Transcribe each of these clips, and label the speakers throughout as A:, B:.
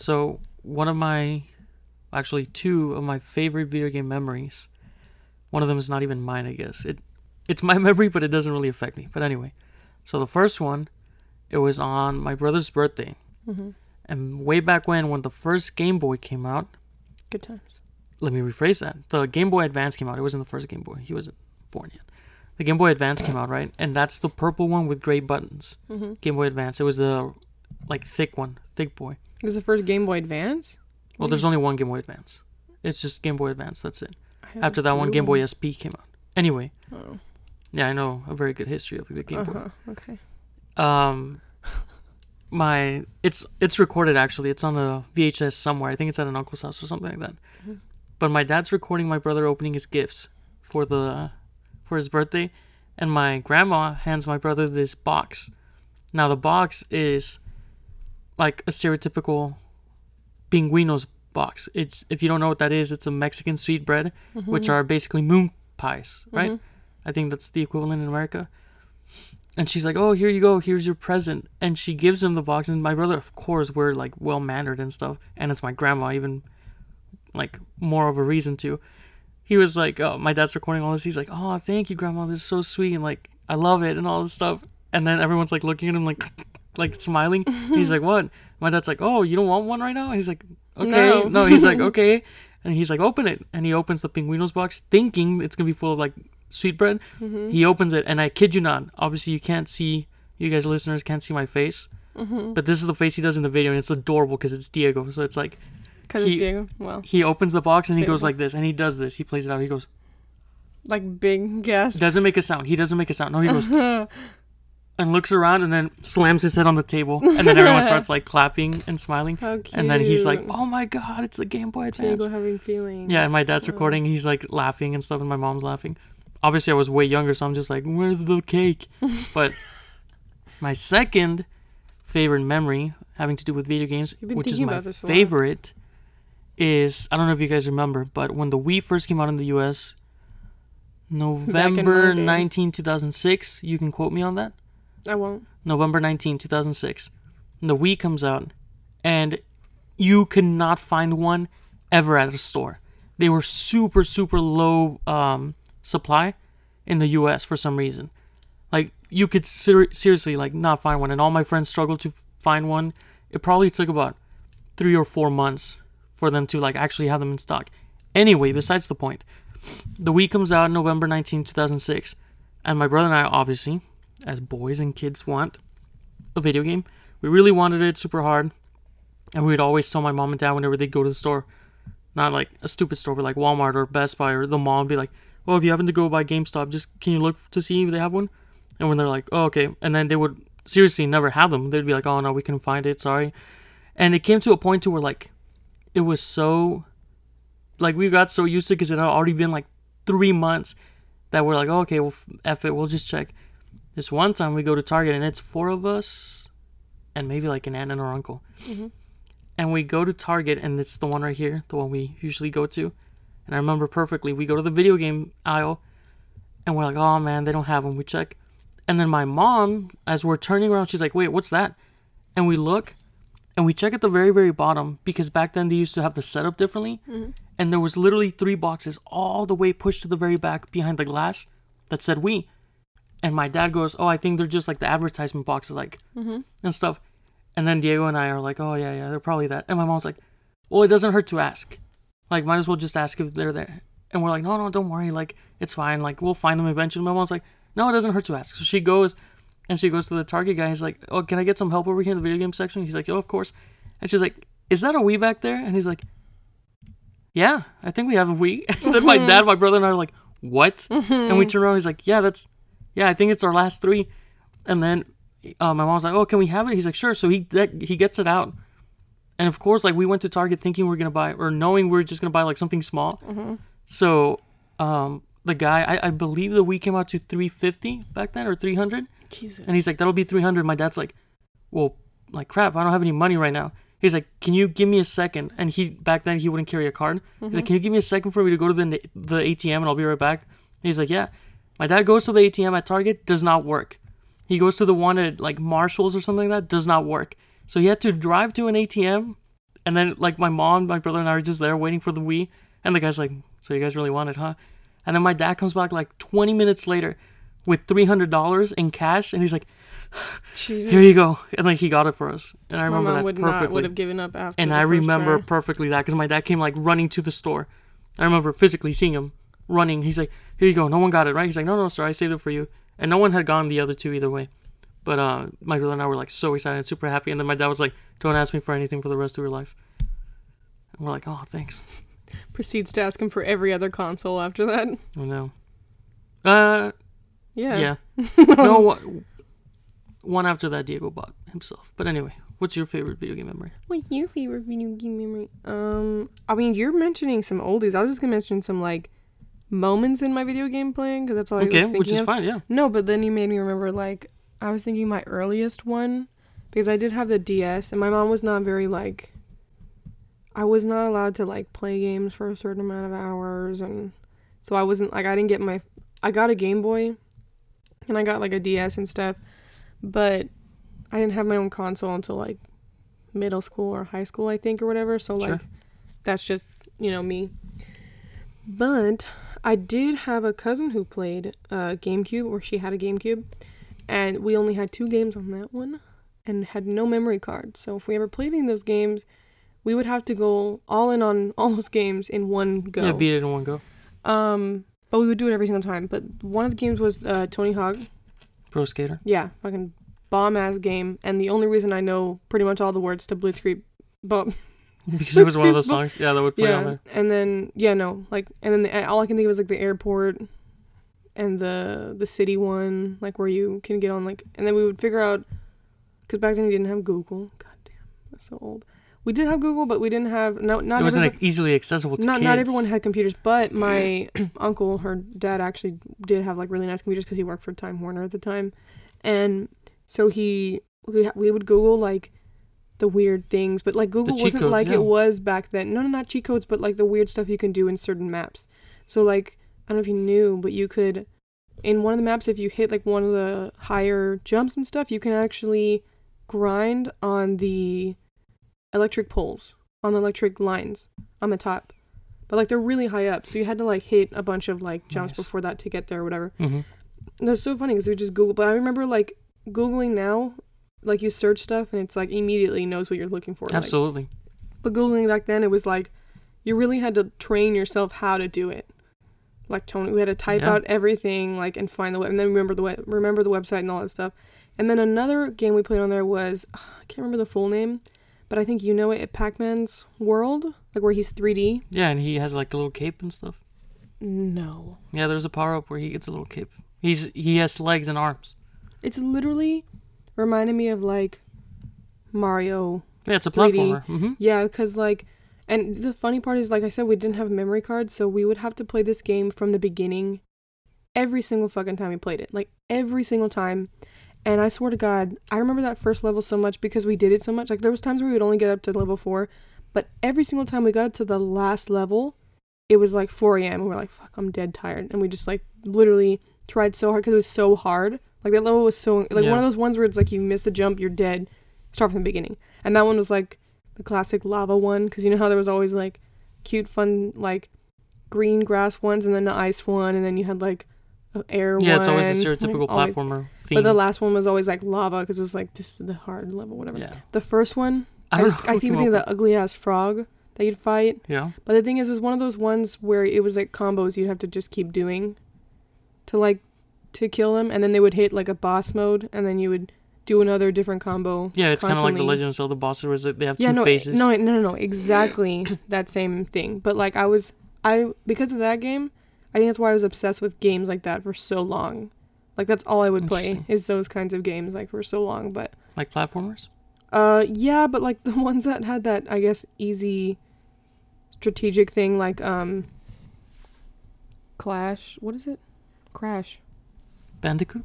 A: So one of my, actually two of my favorite video game memories. One of them is not even mine, I guess. It, it's my memory, but it doesn't really affect me. But anyway, so the first one, it was on my brother's birthday,
B: Mm-hmm.
A: and way back when, when the first Game Boy came out.
B: Good times.
A: Let me rephrase that. The Game Boy Advance came out. It wasn't the first Game Boy. He wasn't born yet. The Game Boy Advance came out, right? And that's the purple one with gray buttons.
B: Mm-hmm.
A: Game Boy Advance. It was the like thick one, thick boy.
B: It was the first Game Boy Advance.
A: Well, there's only one Game Boy Advance. It's just Game Boy Advance. That's it. After that one, Game Boy SP came out. Anyway,
B: Oh.
A: yeah, I know a very good history of the Game Boy.
B: Uh-huh. Okay.
A: Um, my it's it's recorded actually. It's on a VHS somewhere. I think it's at an uncle's house or something like that.
B: Mhm.
A: But my dad's recording my brother opening his gifts for the for his birthday, and my grandma hands my brother this box. Now the box is like a stereotypical pinguinos box. It's if you don't know what that is, it's a Mexican sweet bread, which are basically moon pies, right?
B: Mhm.
A: I think that's the equivalent in America. And she's like, "Oh, here you go. Here's your present." And she gives him the box. And my brother, of course, we're like well mannered and stuff. And it's my grandma, even like more of a reason to. He was like, "Oh, my dad's recording all this." He's like, "Oh, thank you, grandma. This is so sweet." And like, I love it and all this stuff. And then everyone's like looking at him like, like smiling. He's like, "What?" My dad's like, "Oh, you don't want one right now?" He's like, "Okay."
B: No.
A: no he's like, "Okay." And he's like, "Open it." And he opens the pinguinos box, thinking it's gonna be full of like sweetbread.
B: Mm-hmm.
A: He opens it, and I kid you not. Obviously, you can't see. You guys, listeners, can't see my face.
B: Mm-hmm.
A: But this is the face he does in the video, and it's adorable because it's Diego. So it's like
B: Because it's Diego. Well,
A: he opens the box and he goes like this, and he does this. He plays it out. He goes.
B: like big gasp.
A: Doesn't make a sound. He doesn't make a sound. No, he goes and looks around and then slams his head on the table, and then everyone starts like clapping and smiling.
B: How cute.
A: And then he's like, "Oh my god, it's a Game Boy Advance!"
B: Having feelings.
A: Yeah, and my dad's
B: Oh.
A: recording. He's like laughing and stuff, and my mom's laughing. Obviously, I was way younger, so I'm just like, "Where's the cake?" but my second favorite memory having to do with video games, which is my
B: about this a lot.
A: favorite, is I don't know if you guys remember, but when the Wii first came out in the U.S., November
B: my
A: 19, 2006. You can quote me on that.
B: I won't.
A: November 19, 2006. And the Wii comes out, and you could not find one ever at a store. They were super, super low um, supply in the US for some reason. Like, you could ser- seriously, like, not find one. And all my friends struggled to find one. It probably took about three or four months for them to, like, actually have them in stock. Anyway, besides the point, the Wii comes out November 19, 2006. And my brother and I, obviously, as boys and kids want a video game. We really wanted it super hard. And we'd always tell my mom and dad whenever they'd go to the store, not like a stupid store, but like Walmart or Best Buy or the mall, be like, well, if you happen to go by GameStop, just can you look to see if they have one? And when they're like, oh, okay. And then they would seriously never have them. They'd be like, oh, no, we couldn't find it. Sorry. And it came to a point to where like it was so, like we got so used to it because it had already been like three months that we're like, oh, okay, well, F it, we'll just check. This one time we go to Target and it's four of us and maybe like an aunt and her uncle.
B: Mhm.
A: And we go to Target and it's the one right here, the one we usually go to. And I remember perfectly, we go to the video game aisle and we're like, oh man, they don't have them. We check. And then my mom, as we're turning around, she's like, wait, what's that? And we look and we check at the very, very bottom because back then they used to have the setup differently.
B: Mhm.
A: And there was literally three boxes all the way pushed to the very back behind the glass that said Wii. And my dad goes, oh, I think they're just like the advertisement boxes, like
B: Mhm.
A: and stuff. And then Diego and I are like, oh yeah, yeah, they're probably that. And my mom's like, well, it doesn't hurt to ask. Like, might as well just ask if they're there. And we're like, no, no, don't worry. Like, it's fine. Like, we'll find them eventually. My mom's like, no, it doesn't hurt to ask. So she goes, and she goes to the Target guy. He's like, oh, can I get some help over here in the video game section? He's like, oh, of course. And she's like, is that a Wii back there? And he's like, yeah, I think we have a Wii. Then my dad, my brother, and I are like, what? And we turn around. He's like, yeah, that's, yeah, I think it's our last three. And then uh, my mom's like, "Oh, can we have it?" He's like, "Sure." So he that, he gets it out, and of course, like we went to Target thinking we are gonna buy or knowing we are just gonna buy like something small.
B: Mhm.
A: So um, the guy, I, I believe the Wii came out to three fifty back then or three hundred,
B: Jesus.
A: and he's like, "That'll be three hundred. My dad's like, "Well, like crap, I don't have any money right now." He's like, "Can you give me a second? And he back then he wouldn't carry a card. He's like, "Can you give me a second for me to go to the the ATM and I'll be right back?" He's like, "Yeah." My dad goes to the ATM at Target, does not work. He goes to the one at like Marshalls or something like that, does not work. So he had to drive to an ATM And then like my mom, my brother, and I are just there waiting for the Wii, and the guy's like, "So you guys really want it, huh?" And then my dad comes back like 20 minutes later with $300 in cash, and he's like,
B: Jesus.
A: "Here you go," and like he got it for us, and I
B: My
A: remember
B: mom
A: that
B: would not
A: perfectly.
B: would have given up after.
A: and I remember
B: try.
A: perfectly that because my dad came like running to the store. I remember physically seeing him running. He's like, "Here you go. No one got it, right?" He's like, "No, no, sir. I saved it for you." And no one had gotten the other two either way. But uh, my brother and I were like so excited and super happy. And then my dad was like, "Don't ask me for anything for the rest of your life." And we're like, "Oh, thanks."
B: proceeds to ask him for every other console after that.
A: Oh no. Uh,
B: Yeah.
A: yeah. no, one- one after that Diego bought himself. But anyway, what's your favorite video game memory?
B: What's your favorite video game memory? Um, I mean, you're mentioning some oldies. I was just gonna mention some like moments in my video game playing because that's all I was
A: Okay,
B: thinking
A: which is
B: of.
A: fine. Yeah.
B: No, but then you made me remember like I was thinking my earliest one because I did have the DS and my mom was not very like I was not allowed to like play games for a certain amount of hours and so I wasn't like I didn't get my I got a Game Boy and I got like a DS and stuff, but I didn't have my own console until like middle school or high school I think or whatever. So
A: Sure.
B: like that's just, you know, me. But I did have a cousin who played uh, GameCube, or she had a GameCube, and we only had two games on that one, and had no memory card. So if we ever played any of those games, we would have to go all in on all those games in one go.
A: Yeah, beat it in one go.
B: um, but we would do it every single time. But one of the games was uh, Tony Hawk.
A: Pro Skater.
B: Yeah, fucking bomb ass game. And the only reason I know pretty much all the words to Blitzkrieg, but
A: because it was one of those songs. Yeah, that would play on there.
B: and then yeah, no, like, and then the, all I can think of is like the airport, and the the city one, like where you can get on like, and then we would figure out, because back then we didn't have Google. God damn, that's so old. We did have Google, but we didn't have no not
A: it wasn't like, easily accessible to
B: not
A: kids.
B: not everyone had computers, but my uncle, her dad actually did have like really nice computers because he worked for Time Warner at the time, and so he we, we would Google like the weird things, but like Google wasn't
A: codes,
B: like
A: yeah.
B: it was back then. No, no, not cheat codes, but like the weird stuff you can do in certain maps. So like I don't know if you knew, but you could in one of the maps if you hit like one of the higher jumps and stuff, you can actually grind on the electric poles, on the electric lines on the top. But like they're really high up, so you had to like hit a bunch of like jumps
A: Nice.
B: before that to get there or whatever.
A: hmm
B: And it's so funny because we just Google. But I remember like googling now, like you search stuff and it's like immediately knows what you're looking for. like-
A: Absolutely.
B: but googling back then, it was like you really had to train yourself how to do it. Like Tony, we had to type
A: Yeah.
B: out everything like and find the web, and then remember the web, remember the website and all that stuff. And then another game we played on there was I can't remember the full name, but I think you know it. Pac-Man's World, like where he's 3D.
A: Yeah, and he has like a little cape and stuff.
B: No,
A: Yeah, there's a power up where he gets a little cape. He's he has legs and arms.
B: it's literally reminded me of like Mario
A: Yeah, it's a
B: 3D.
A: platformer. hmm
B: Yeah, because like, and the funny part is, like I said, we didn't have memory cards, so we would have to play this game from the beginning, every single fucking time we played it, like every single time. And I swear to God, I remember that first level so much because we did it so much. Like there was times where we would only get up to level four, but every single time we got up to the last level, it was like 4 a.m. and we are like, "Fuck, I'm dead tired," and we just like literally tried so hard because it was so hard. Like that level was so like
A: Yeah.
B: one of those ones where it's like you miss a jump, you're dead. Start from the beginning. And that one was like the classic lava one because you know how there was always like cute, fun like green grass ones and then the ice one and then you had like air one.
A: Yeah, it's always a
B: like,
A: stereotypical
B: always-
A: platformer theme.
B: But the last one was always like lava because it was like this is the hard level, whatever.
A: yeah,
B: The first one,
A: I
B: I,
A: don't
B: just
A: know
B: I think of the ugly ass frog that you'd fight.
A: Yeah,
B: But the thing is, it was one of those ones where it was like combos you'd have to just keep doing to like to kill them, and then they would hit like a boss mode, and then you would do another different combo.
A: yeah, it's kind of like the. Legend of Zelda bosses, where they have two
B: yeah, no,
A: phases.
B: no, no, no, no, exactly that same thing. But like I was, I because of that game, I think that's why I was obsessed with games like that for so long. Like that's all I would play is those kinds of games like for so long. But
A: like platformers.
B: uh, yeah, but like the ones that had that, I guess, easy strategic thing, like um, Clash. What is it? Crash.
A: Bandicoot.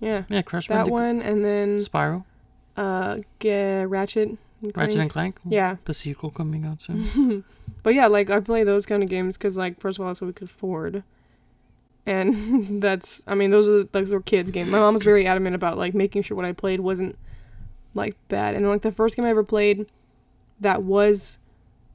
B: Yeah,
A: Yeah, Crash
B: that
A: Bandicoot.
B: one, and then
A: Spyro,
B: uh, G- Ratchet. and
A: Ratchet and Clank.
B: Yeah,
A: The sequel coming out soon.
B: but yeah, like I play those kind of games because, like, first of all, that's what we could afford, and that's, I mean, those are those were kids' games. My mom was very adamant about like making sure what I played wasn't like bad, and like the first game I ever played that was,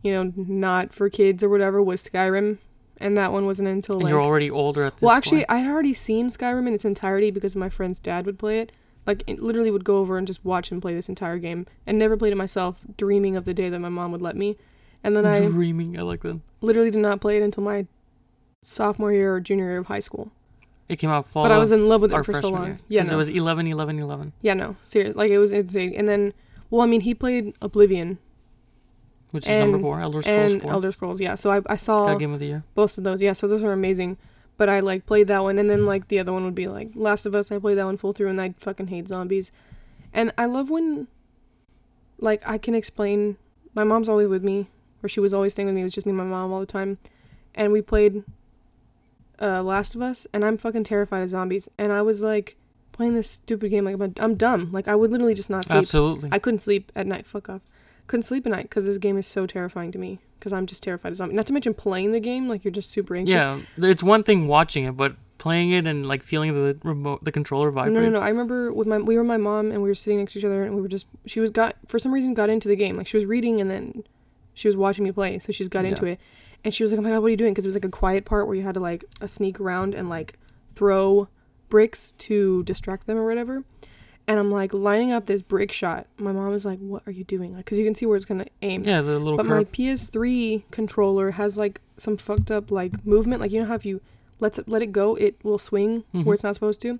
B: you know, not for kids or whatever was Skyrim, and that one wasn't until
A: And
B: like.
A: you're already older at this
B: well, actually,
A: point.
B: I had already seen Skyrim in its entirety because my friend's dad would play it. Like, it literally would go over and just watch him play this entire game, and never played it myself, dreaming of the day that my mom would let me. And then I
A: Dreaming. I like that.
B: literally did not play it until my sophomore year or junior year of high school.
A: It came out fall.
B: But I was in love with it for so long.
A: year,
B: Yeah, no.
A: it was 11, 11, 11,
B: Yeah, no, seriously, Like it was insane. And then, well, I mean, he played Oblivion
A: which is number four. Elder Scrolls
B: and
A: 4.
B: Elder Scrolls. Yeah, so I I saw
A: Got game of the year.
B: both of those. Yeah, so those are amazing. But I like played that one, and then like the other one would be like Last of Us. I played that one full through, and I fucking hate zombies. And I love when, like, I can explain. My mom's always with me, or she was always staying with me. It was just me and my mom all the time, and we played uh, Last of Us, and I'm fucking terrified of zombies. And I was like playing this stupid game, like I'm, I'm dumb. Like I would literally just not sleep.
A: Absolutely.
B: I couldn't sleep at night. Fuck off. Couldn't sleep at night because this game is so terrifying to me. Because I'm just terrified of zombies. Not to mention playing the game, like you're just super anxious.
A: yeah, it's one thing watching it, but playing it and like feeling the remote, the controller vibrate.
B: No, no, no. I remember with my we were my mom and we were sitting next to each other and we were just she was got for some reason got into the game. Like she was reading and then she was watching me play, so she's got
A: Yeah.
B: into it. And she was like, "Oh my god, what are you doing?" Because it was like a quiet part where you had to like uh, sneak around and like throw bricks to distract them or whatever. And I'm like lining up this brick shot. My mom is like, "What are you doing?" Like, because you can see where it's gonna aim.
A: Yeah, the little
B: But my. PS3 controller has like some fucked up like movement. Like you know how if you let it let it go, it will swing
A: Mhm.
B: where it's not supposed to.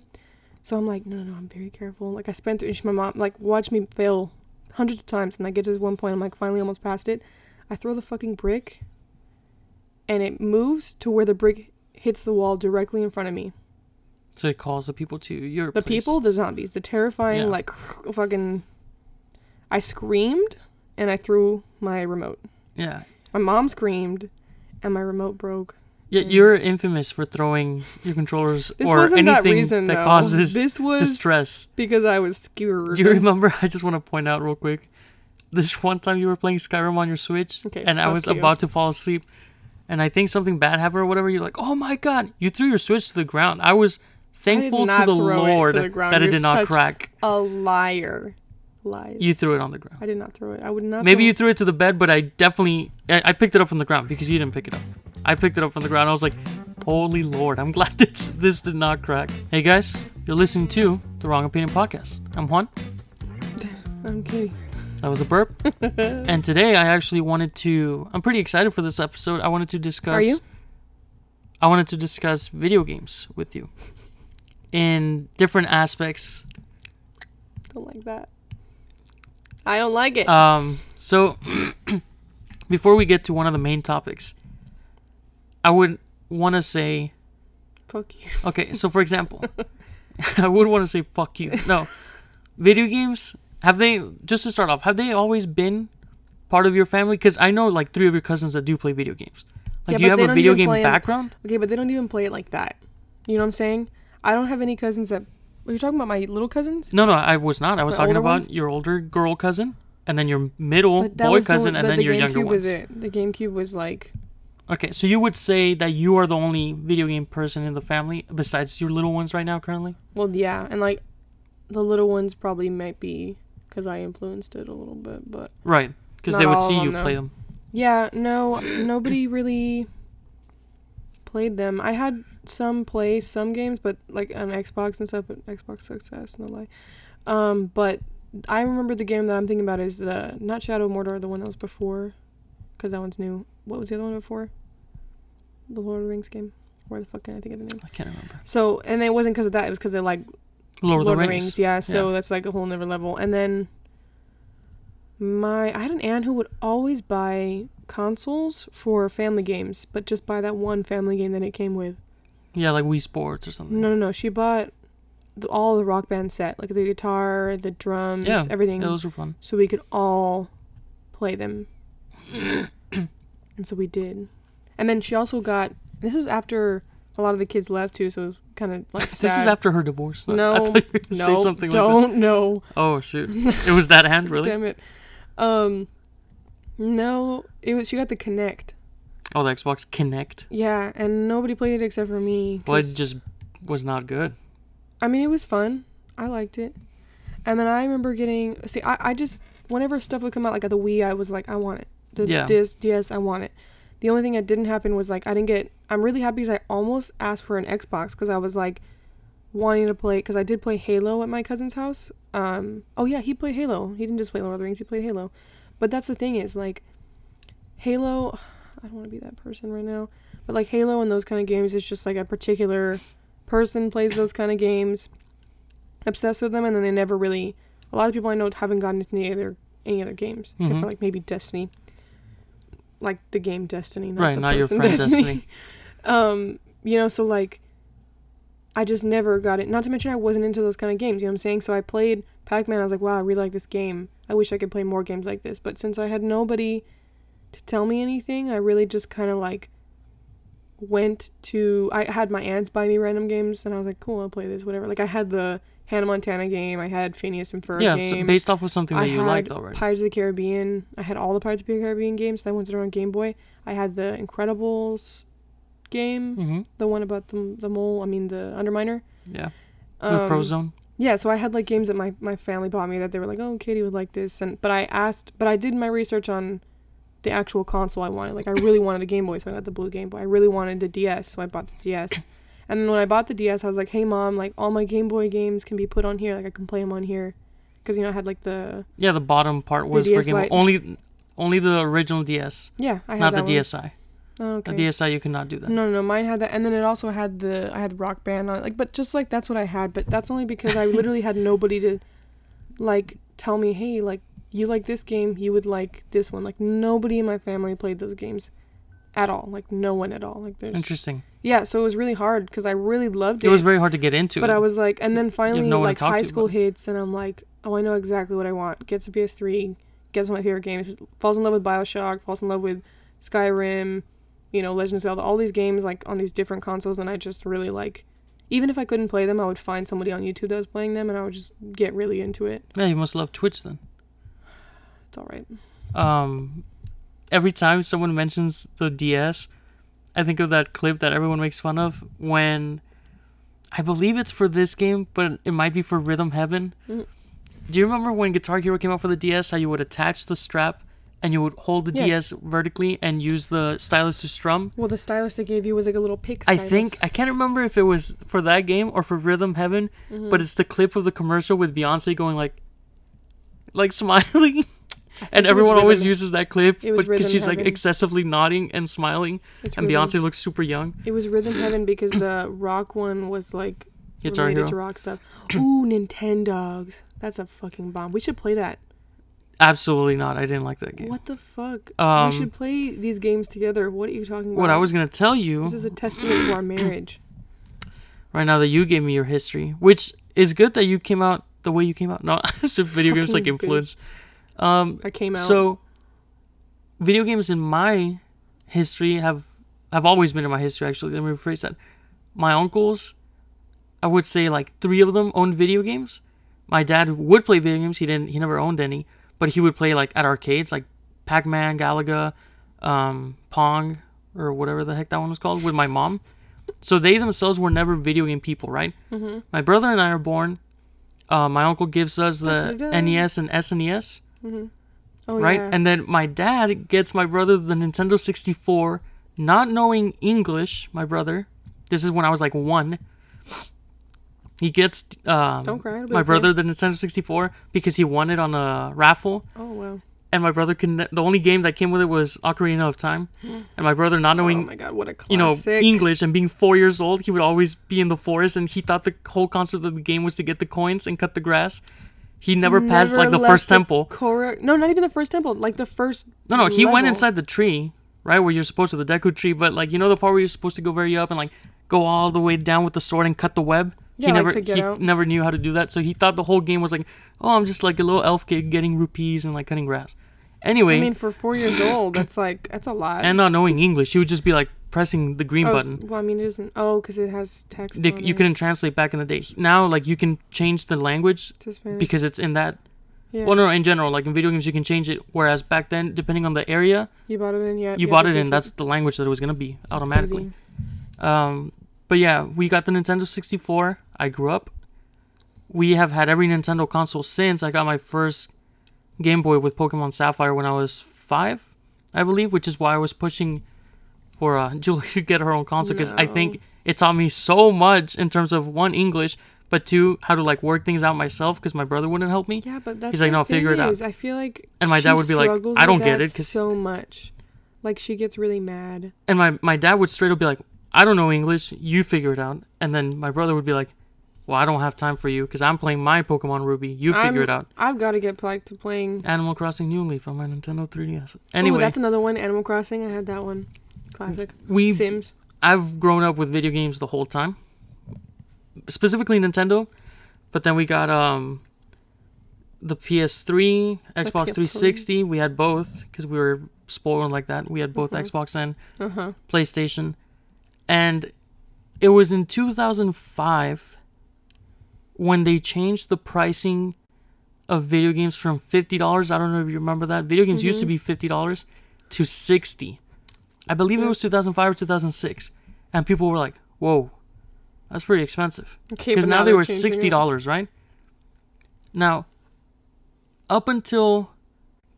B: So I'm like, no, no, no, I'm very careful. Like I spent she- my mom like watched me fail hundreds of times, and I get to this one point, I'm like finally almost past it. I throw the fucking brick, and it moves to where the brick hits the wall directly in front of me.
A: It calls the people to your
B: The
A: place.
B: people, the zombies, the terrifying
A: Yeah.
B: like fucking. I screamed and I threw my remote.
A: Yeah.
B: My mom screamed, and my remote broke.
A: Yeah, you're infamous for throwing your controllers or
B: wasn't that
A: anything
B: reason
A: that causes
B: this was
A: distress.
B: because I was scared.
A: Do you remember? I just want to point out real quick. This one time you were playing Skyrim on your Switch,
B: Okay,
A: and I was
B: you.
A: about to fall asleep, and I think something bad happened or whatever. You're like, "Oh my god!" You threw your Switch to the ground. I was thankful to the
B: it to
A: Lord
B: the
A: that it
B: You're
A: did not crack.
B: A liar. Lies.
A: You threw it on the ground.
B: I did not throw it. I would not.
A: Maybe
B: throw
A: you threw it to the bed, but I definitely I, I picked it up from the ground because you didn't pick it up. I picked it up from the ground. I was like, "Holy Lord! I'm glad this this did not crack." Hey guys, you're listening to the Wrong Opinion Podcast. I'm Juan.
B: I'm kidding.
A: That was a burp. and today I actually wanted to I'm pretty excited for this episode. I wanted to discuss
B: Are you?
A: I wanted to discuss video games with you in different aspects.
B: Don't like that. I don't like it.
A: Um so before we get to one of the main topics, I would want to say
B: Fuck you.
A: okay, so for example, I would want to say fuck you. No. Video games have they just to start off, have they always been part of your family cuz I know like 3 of your cousins that do play video games. Like
B: Yeah,
A: do you have a video game background?
B: Okay, but they don't even play it like that. You know what I'm saying? I don't have any cousins that. Were you talking about my little cousins?
A: No, no, I was not. I was
B: The
A: talking
B: older
A: about
B: ones?
A: your older girl cousin, and then your middle
B: But that
A: boy
B: was the
A: cousin,
B: one-
A: and
B: but
A: then
B: the
A: your younger
B: GameCube
A: ones.
B: was it. The GameCube was like.
A: Okay, so you would say that you are the only video game person in the family besides your little ones right now, currently.
B: Well, yeah, and like, the little ones probably might be because I influenced it a little bit, but
A: Right, because
B: Not
A: they would
B: all
A: see
B: them,
A: you
B: no.
A: play them.
B: yeah, no, nobody really played them. I had some play some games, but like on Xbox and stuff. But Xbox success, no lie. Um, but I remember the game that I'm thinking about is the not Shadow of Mordor, the one that was before, because that one's new. What was the other one before? The Lord of the Rings game. Where the fuck can I think of the name?
A: I can't remember.
B: So, and it wasn't because of that. It was because they like
A: Lord, of the Rings.
B: yeah. So that's like a whole nother level. And then my I had an aunt who would always buy consoles for family games, but just buy that one family game that it came with.
A: Yeah, like Wii Sports or something.
B: No, no, no. She bought the, all the rock band set, like the guitar, the drums,
A: Yeah,
B: everything,
A: Those were fun.
B: so we could all play them. and so we did. And then she also got. This is after a lot of the kids left too, so it was kind of like
A: This is after her divorce. I
B: No,
A: were
B: no,
A: say something
B: don't no.
A: that. Oh shoot! it was that hand, really?
B: Damn it. Um, no, it was. She got the Kinect.
A: Oh, the Xbox Kinect.
B: Yeah, and nobody played it except for me.
A: Well, it just was not good.
B: I mean, it was fun. I liked it. And then I remember getting. See, I, I just whenever stuff would come out like at the Wii, I was like, I want it. The
A: Yeah.
B: DS, DS, I want it. The only thing that didn't happen was like I didn't get. I'm really happy because I almost asked for an Xbox because I was like wanting to play because I did play Halo at my cousin's house. Um, oh yeah, he played Halo. He didn't just play Lord of the Rings. He played Halo. But that's the thing is like Halo. I don't want to be that person right now, but like Halo and those kind of games it's just like a particular person plays those kind of games, obsessed with them, and then they never really. A lot of people I know haven't gotten into any other any other games except
A: Mhm.
B: for like maybe Destiny, like the game Destiny, not
A: right,
B: the
A: not your friend Destiny.
B: um, you know, so like I just never got it. Not to mention I wasn't into those kind of games, you know what I'm saying? So I played Pac-Man, I was like, wow, I really like this game. I wish I could play more games like this. But since I had nobody to tell me anything, I really just kind of like went to I had my aunts buy me random games and I was like, cool, I'll play this, whatever. Like I had the Hannah Montana game, I had Phineas and Ferb
A: yeah,
B: game.
A: so based off of something that
B: I
A: you liked already.
B: Pirates of the Caribbean. I had all the Pirates of the Caribbean games. That ones that are on Game Boy. I had the Incredibles game,
A: mm-hmm.
B: the one about the the mole. I mean the Underminer.
A: Yeah,
B: Um,
A: with Frozone.
B: Yeah, so I had like games that my my family bought me that they were like, oh, Katie would like this, and but I asked, but I did my research on the actual console I wanted. Like I really wanted a Game Boy, so I got the blue Game Boy. I really wanted the DS, so I bought the DS. And then when I bought the DS, I was like, "Hey mom, like all my Game Boy games can be put on here. Like I can play them on here." Because you know I had like the
A: Yeah, the bottom part was for Game Boy. Only, only the original DS,
B: yeah I had
A: not the
B: one.
A: DSi.
B: Oh, okay.
A: The DSi you cannot do that.
B: No, no, no, mine had that, and then it also had the I had Rock Band on it. Like, but just like that's what I had, but that's only because I literally had nobody to, like, tell me, hey, like you like this game, you would like this one. Like nobody in my family played those games, at all. Like no one at all. Like there's
A: Interesting.
B: yeah, so it was really hard because I really loved
A: It It was very hard to get into.
B: but. I was like, and then finally,
A: no
B: like high
A: to
B: school
A: about
B: hits, and I'm like, oh, I know exactly what I want. Gets a PS3, gets one of my favorite games. Falls in love with Bioshock. Falls in love with Skyrim. You know, Legend of Zelda. All these games like on these different consoles, and I just really like. Even if I couldn't play them, I would find somebody on YouTube that was playing them, and I would just get really into it.
A: yeah, you must love Twitch then.
B: It's all right.
A: Um, every time someone mentions the DS, I think of that clip that everyone makes fun of when I believe it's for this game, but it might be for Rhythm Heaven.
B: Mhm.
A: Do you remember when Guitar Hero came out for the DS? How you would attach the strap and you would hold the
B: Yes.
A: DS vertically and use the stylus to strum?
B: Well, the stylus they gave you was like a little pick.
A: I think I can't remember if it was for that game or for Rhythm Heaven,
B: Mm-hmm.
A: but it's the clip of the commercial with Beyonce going like, like smiling, and everyone always uses that clip,
B: it was
A: but because she's like excessively nodding and smiling,
B: It's
A: and
B: Rhythm-
A: Beyonce looks super young.
B: It was Rhythm Heaven because the rock one was like
A: Guitar
B: related to rock stuff. Ooh, Nintendogs. That's a fucking bomb. We should play that.
A: absolutely not. I didn't like that game.
B: What the fuck?
A: Um,
B: we should play these games together. What are you talking about?
A: What I was gonna tell you
B: This is a testament to our marriage.
A: right now that you gave me your history, which is good that you came out the way you came out. No, so video games like
B: influence bitch.
A: Um,
B: I came out.
A: So, video games in my history have have always been in my history. Actually, let me rephrase that. My uncles, I would say like three of them owned video games. My dad would play video games. He didn't. He never owned any, but he would play like at arcades, like Pac-Man, Galaga, um, Pong, or whatever the heck that one was called, with my mom. So they themselves were never video game people, right?
B: Mhm.
A: My brother and I are born. Uh, my uncle gives us the NES and SNES
B: oh,
A: right?
B: Yeah.
A: And then my dad gets my brother the Nintendo 64, not knowing English. My brother, this is when I was like one. He gets um,
B: cry,
A: my
B: okay.
A: brother the Nintendo 64 because he won it on a raffle,
B: oh wow.
A: and my brother can. The only game that came with it was Ocarina of Time, and my brother not knowing, oh
B: my god, what a classic.
A: you know English and being four years old, he would always be in the forest, and he thought the whole concept of the game was to get the coins and cut the grass. He never, passed like the first temple.
B: Correct. No, not even the first temple. Like the first.
A: No, no, he went inside the tree, right where you're supposed to the Deku tree, but like you know the part where you're supposed to go very up and like go all the way down with the sword and cut the web.
B: Yeah,
A: he
B: like
A: never
B: to get
A: he
B: out.
A: never knew how to do that, so he thought the whole game was like, oh, I'm just like a little elf kid getting rupees and like cutting grass. Anyway,
B: I mean, for four years old, that's like that's a lot.
A: and not knowing English, he would just be like pressing the green
B: oh,
A: button.
B: Well, I mean, it isn't. Oh, because it has text.
A: They, you
B: it
A: couldn't translate back in the day. Now, like you can change the language
B: to Spanish.
A: because it's in that.
B: yeah.
A: Well, no, in general, like in video games, you can change it. Whereas back then, depending on the area
B: you bought it in. Yeah.
A: you
B: have
A: bought it in, that's the language that it was gonna be automatically. Um, but yeah, we got the Nintendo 64. I grew up. We have had every Nintendo console since I got my first Game Boy with Pokemon Sapphire when I was five, I believe, which is why I was pushing for uh, Julie to get her own console because I think it taught me so much in terms of one English, but two how to like work things out myself because my brother wouldn't help me.
B: Yeah, but that's
A: He's like, "No, figure it out."
B: I feel like
A: And my dad would be like, "I don't get
B: it
A: it," 'cause-
B: so much. Like she gets really mad.
A: And my my dad would straight up be like, "I don't know English. You figure it out." And then my brother would be like, "Well, I don't have time for you because I'm playing my Pokemon Ruby. You figure
B: I'm-
A: it out."
B: I've got to get back to playing.
A: Animal Crossing New Leaf on my Nintendo 3DS.
B: Anyway,
A: Anyway,
B: that's another one. Animal Crossing. I had that one. Classic.
A: we
B: Sims.
A: I've grown up with video games the whole time. Specifically Nintendo, but then we got um the PS3, Xbox
B: PS3.
A: 360. We had both because we were spoiled like that. We had both
B: Mhm.
A: Xbox and
B: Uh huh.
A: PlayStation. And it was in 2005 when they changed the pricing of video games from $50. I don't know if you remember that. Video games used to
B: Mhm.
A: be $50 to 60. I believe it was 2005 or 2006. And people were like, "Whoa. That's pretty expensive."
B: Okay,
A: Because
B: but
A: now, they were $60, right? Now, up until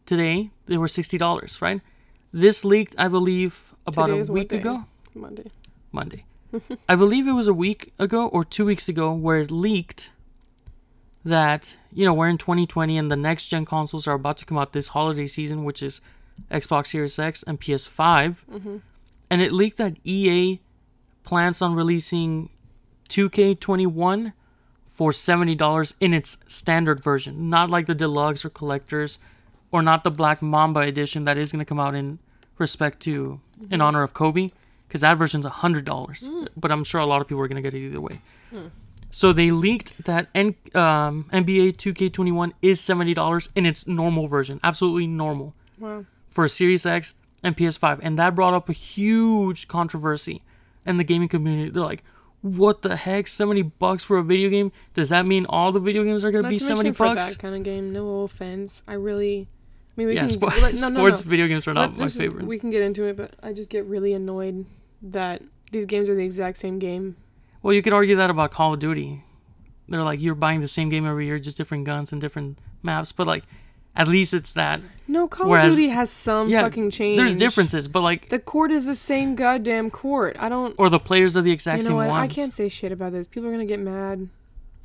A: today, they were $60, right? This leaked, I believe, about
B: Today
A: a week ago.
B: Monday.
A: Monday. I believe it was a week ago or two weeks ago where it leaked that, you know, we're in 2020 and the next gen consoles are about to come out this holiday season, which is Xbox Series X and PS5.
B: Mm-hmm.
A: And it leaked that EA plans on releasing 2K21 for $70 in its standard version, not like the deluxe or collectors or not the Black Mamba edition that is going to come out in respect to in honor of Kobe because that version's $100.
B: Mm.
A: But I'm sure a lot of people are going to get it either way. So they leaked that N- um, NBA 2K21 is $70 in its normal version, absolutely normal
B: Wow.
A: for a Series X and PS5, and that brought up a huge controversy in the gaming community. They're like, "What the heck? Seventy bucks for a video game? Does that mean all the video games are be
B: to
A: seventy
B: mention for
A: bucks?"
B: that kind of game. No offense. I really. I mean, we
A: Yeah,
B: can.
A: spo-
B: let- no, no,
A: sports
B: no.
A: video games are not
B: Let-
A: my favorite.
B: We can get into it, but I just get really annoyed that these games are the exact same game.
A: Well, you could argue that about Call of Duty. They're like you're buying the same game every year, just different guns and different maps. But like, at least it's that.
B: No, Call
A: Whereas-
B: of Duty has some
A: yeah,
B: fucking change.
A: There's differences, but like,
B: The court is the same goddamn court. I don't.
A: or the players are the exact
B: you know
A: same
B: what?
A: ones.
B: I can't say shit about this. People are gonna get mad.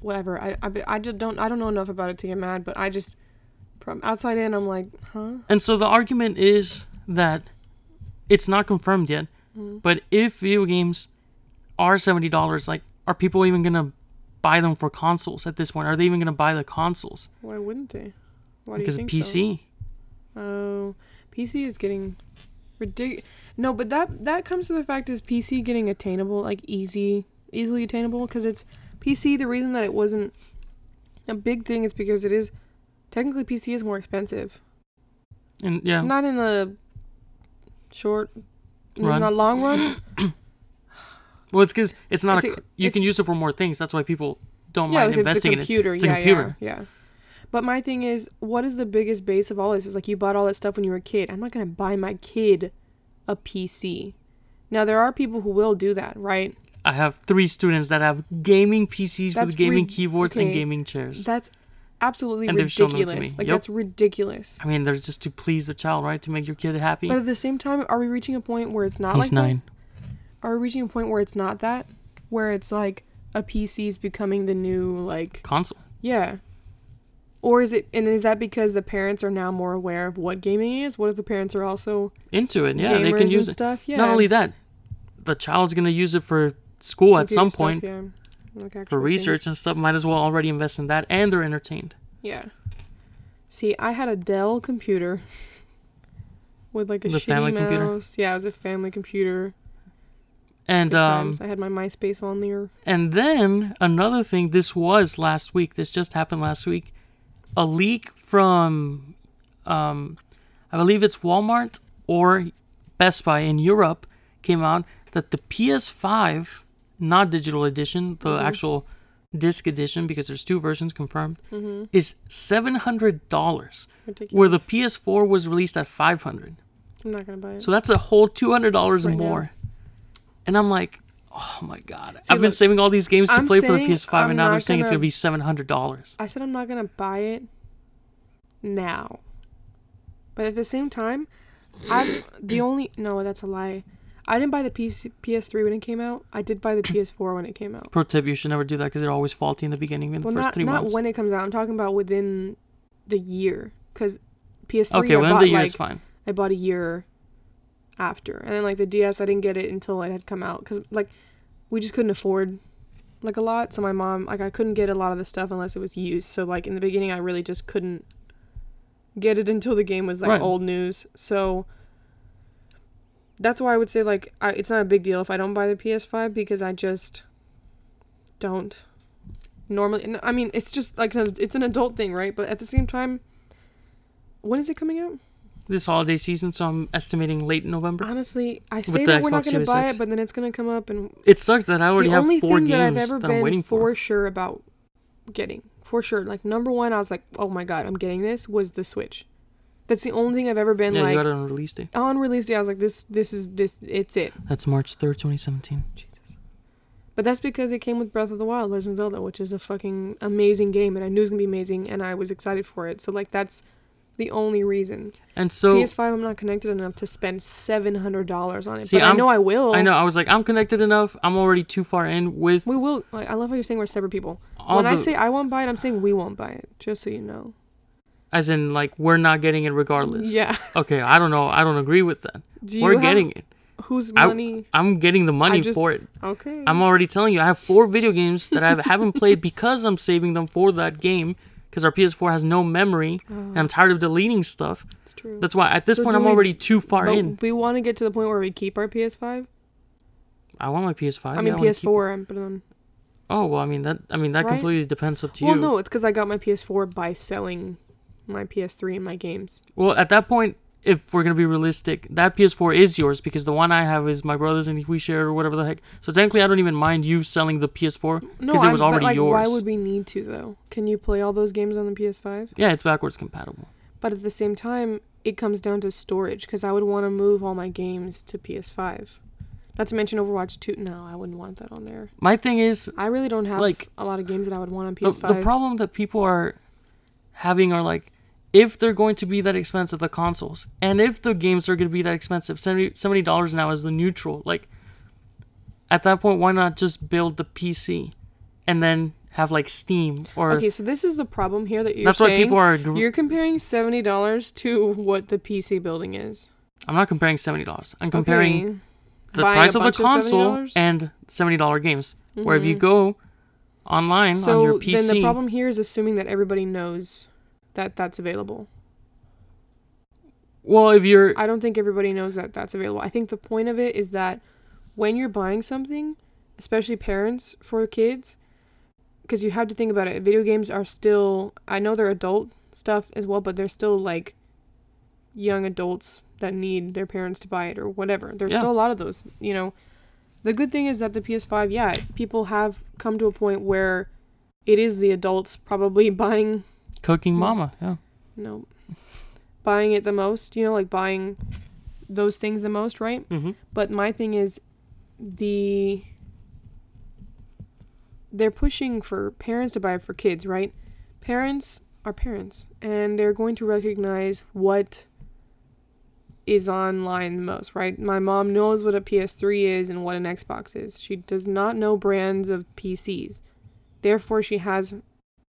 B: Whatever. I, I, I just don't. I don't know enough about it to get mad. But I just, from outside in, I'm like, huh?
A: And so the argument is that it's not confirmed yet,
B: Mm.
A: but if video games are seventy dollars, like, are people even gonna buy them for consoles at this point? Are they even gonna buy the consoles?
B: Why wouldn't they? Why
A: because
B: do you
A: of
B: think
A: PC.
B: So? Oh, PC is getting ridiculous. No, but that that comes to the fact is PC getting attainable, like easy, easily attainable, because it's PC. The reason that it wasn't a big thing is because it is technically PC is more expensive.
A: And yeah,
B: Not in the short,
A: Run.
B: in the long run.
A: well, it's because it's not
B: It's
A: a.
B: a-
A: you can use it for more things. That's why people don't
B: yeah,
A: mind
B: like
A: investing
B: it's a
A: in it.
B: computer.
A: It's a computer.
B: yeah, yeah. But my thing is, what is the biggest base of all this? Is like you bought all that stuff when you were a kid. I'm not gonna buy my kid a PC. Now there are people who will do that, right?
A: I have three students that have gaming PCs
B: That's
A: with gaming
B: rid-
A: keyboards and gaming chairs.
B: That's absolutely
A: And they've shown them to
B: ridiculous.
A: me.
B: Like
A: Yep.
B: that's ridiculous.
A: I mean, they're just to please the child, right? To make your kid happy.
B: But at the same time, are we reaching a point where it's not
A: He's
B: like
A: nine.
B: that? Are we reaching a point where it's not that? Where it's like a PC is becoming the new like
A: Console.
B: yeah. Or is it and is that because the parents are now more aware of what gaming is? What if the parents are also
A: Into it, yeah. They can use it.
B: stuff? Yeah.
A: Not only that, the child's gonna use it for school at some
B: stuff,
A: point
B: yeah. Like
A: for research
B: things.
A: and stuff. Might as well already invest in that, and they're entertained.
B: Yeah. See, I had a Dell computer with like a
A: The
B: shitty
A: family computer?
B: mouse. Yeah, it was a family computer.
A: And
B: Good
A: um,
B: times. I had my MySpace on there.
A: and then another thing. This was last week. This just happened last week. A leak from, um, I believe it's Walmart or Best Buy in Europe came out that the PS5, not digital edition, the
B: Mhm.
A: actual disc edition, because there's two versions confirmed,
B: Mm-hmm.
A: is seven hundred dollars. Where the PS4 was released at 500.
B: I'm not gonna buy it.
A: So that's a whole $200
B: Right now.
A: more. And I'm like, oh my god.
B: See,
A: I've been
B: look,
A: saving all these games to
B: I'm
A: play for the PS5
B: I'm
A: and now they're saying it's
B: gonna-
A: going to be $700.
B: I said I'm not gonna buy it now. But at the same time, I the only no, that's a lie. I didn't buy the PC, PS3 when it came out. I did buy the PS4 when it came out.
A: Pro tip: You should never do that because they're always faulty in the beginning in the
B: Well,
A: first
B: not
A: three
B: not
A: months.
B: when it comes out. I'm talking about within the year because PS3
A: okay,
B: I
A: within
B: bought
A: the year
B: like
A: is fine.
B: I bought a year after, and then like the DS, I didn't get it until it had come out because like we just couldn't afford like a lot. So my mom like I couldn't get a lot of the stuff unless it was used. So like in the beginning, I really just couldn't get it until the game was like
A: Right.
B: old news. So that's why I would say like I, it's not a big deal if I don't buy the PS5 because I just don't normally. I mean, it's just like an, it's an adult thing, right? But at the same time, when is it coming out?
A: This holiday season, so I'm estimating late November.
B: Honestly, I say that we're not going to buy
A: X.
B: it, but then it's going to come up, and
A: It sucks that I already have
B: only
A: four
B: thing that I've ever
A: that, I'm
B: been
A: waiting
B: for
A: for.
B: sure about getting, for sure, like number one, I was like, oh my god, I'm getting this was the Switch. That's the only thing I've ever been
A: Yeah, you
B: like
A: got it on release date.
B: on release day. I was like, this, this is this, it's it.
A: That's March third, 2017. Jesus.
B: But that's because it came with Breath of the Wild, Legend of Zelda, which is a fucking amazing game, and I knew it was gonna be amazing, and I was excited for it. So like that's the only reason.
A: And so
B: PS5, I'm not connected enough to spend seven hundred dollars on it.
A: See,
B: but i
A: I'm-
B: know I will.
A: I know I was like, I'm connected enough. I'm already too far in with
B: We will. Like, I love how you're saying we're separate people.
A: all
B: when I say I won't buy it, I'm saying we won't buy it. Just so you know.
A: As in like we're not getting it regardless.
B: Yeah.
A: Okay, I don't know. I don't agree with that.
B: Do
A: we're getting it.
B: Whose
A: I-
B: money?
A: I'm getting the money
B: just-
A: for it.
B: okay.
A: I'm already telling you, I have four video games that I haven't played because I'm saving them for that game because our PS4 has no memory and I'm tired of deleting stuff.
B: That's true.
A: That's why at this
B: So
A: point I'm already too far in.
B: we want to get to the point where we keep our PS5.
A: I want my PS5.
B: I mean
A: wanna
B: PS4. I'm putting on.
A: Oh well, I mean that. I mean that
B: Right?
A: completely depends up to
B: Well,
A: you.
B: Well, no, it's because I got my PS4 by selling my PS3 and my games.
A: Well, at that point, if we're gonna be realistic, that PS4 is yours because the one I have is my brother's and we share or whatever the heck. So technically, I don't even mind you selling the PS4
B: No,
A: because it was
B: I'm-
A: already
B: like, Why
A: yours.
B: would we need to though? Can you play all those games on the PS5?
A: Yeah, it's backwards compatible.
B: But at the same time, it comes down to storage because I would want to move all my games to PS5. Not to mention Overwatch 2. No, I wouldn't want that on there.
A: My thing is
B: I really don't have
A: Like,
B: a lot of games that I would want on
A: the,
B: PS5.
A: the problem that people are having are like if they're going to be that expensive the consoles and if the games are going to be that expensive 70 dollars now is the neutral like at that point why not just build the pc and then have like steam or
B: okay, so this is the problem here that you're
A: that's why
B: saying.
A: people are
B: You're comparing seventy dollars to what the PC building is.
A: i'm not comparing 70 dollars i'm comparing
B: Okay.
A: the
B: Buying
A: price
B: a
A: of the
B: of
A: console
B: $70?
A: and 70 dollar games where if you
B: Mhm.
A: go online
B: So
A: on your pc
B: then the problem here is assuming that everybody knows that that's available.
A: well if you're
B: I don't think everybody knows that that's available. I think the point of it is that when you're buying something, especially parents for kids, because you have to think about it. Video games are still, I know they're adult stuff as well, but they're still like young adults that need their parents to buy it or whatever. There's
A: Yeah.
B: still a lot of those, you know. The good thing is that the PS5, yeah, people have come to a point where it is the adults probably buying
A: cooking mama yeah
B: no. buying it the most, you know, like buying those things the most, right?
A: mm-hmm.
B: But my thing is the they're pushing for parents to buy it for kids, right? Parents are parents and they're going to recognize what is online the most, right? My mom knows what a PS3 is and what an Xbox is. She does not know brands of PCs. Therefore, she has